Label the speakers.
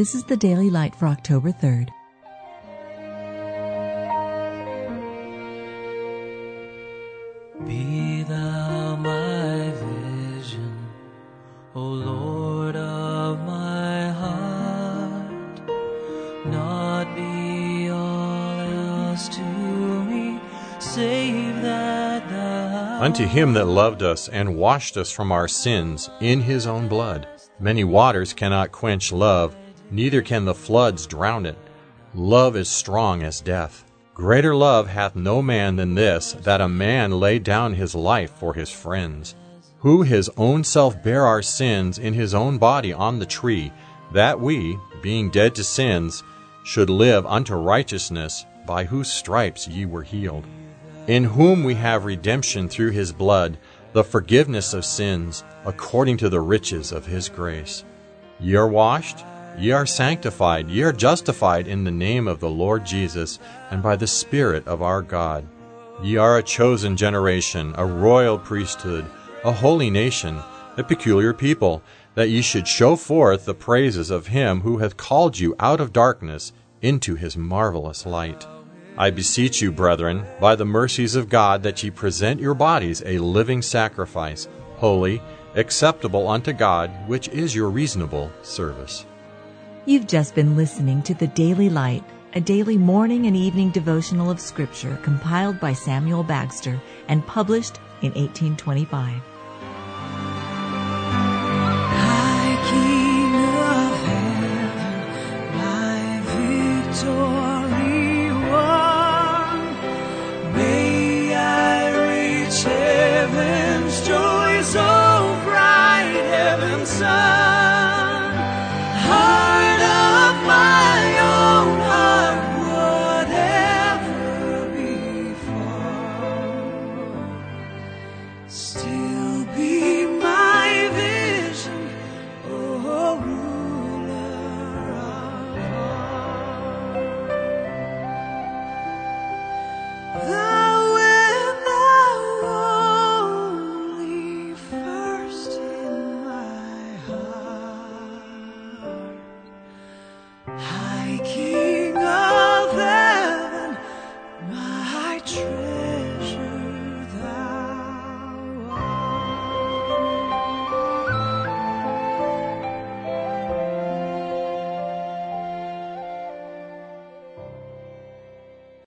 Speaker 1: This is the Daily Light for October 3rd.
Speaker 2: Be thou my vision, O Lord of my heart, not be all else to me, save that thou.
Speaker 3: Unto him that loved us and washed us from our sins in his own blood. Many waters cannot quench love, neither can the floods drown it. Love is strong as death. Greater love hath no man than this, that a man lay down his life for his friends. Who his own self bare our sins in his own body on the tree, that we, being dead to sins, should live unto righteousness, by whose stripes ye were healed. In whom we have redemption through his blood, the forgiveness of sins, according to the riches of his grace. Ye are washed, ye are sanctified, ye are justified in the name of the Lord Jesus, and by the Spirit of our God. Ye are a chosen generation, a royal priesthood, a holy nation, a peculiar people, that ye should show forth the praises of him who hath called you out of darkness into his marvelous light. I beseech you, brethren, by the mercies of God, that ye present your bodies a living sacrifice, holy, acceptable unto God, which is your reasonable service.
Speaker 1: You've just been listening to the Daily Light, a daily morning and evening devotional of Scripture compiled by Samuel Bagster and published in 1825.
Speaker 2: High King of heaven, my victory sun.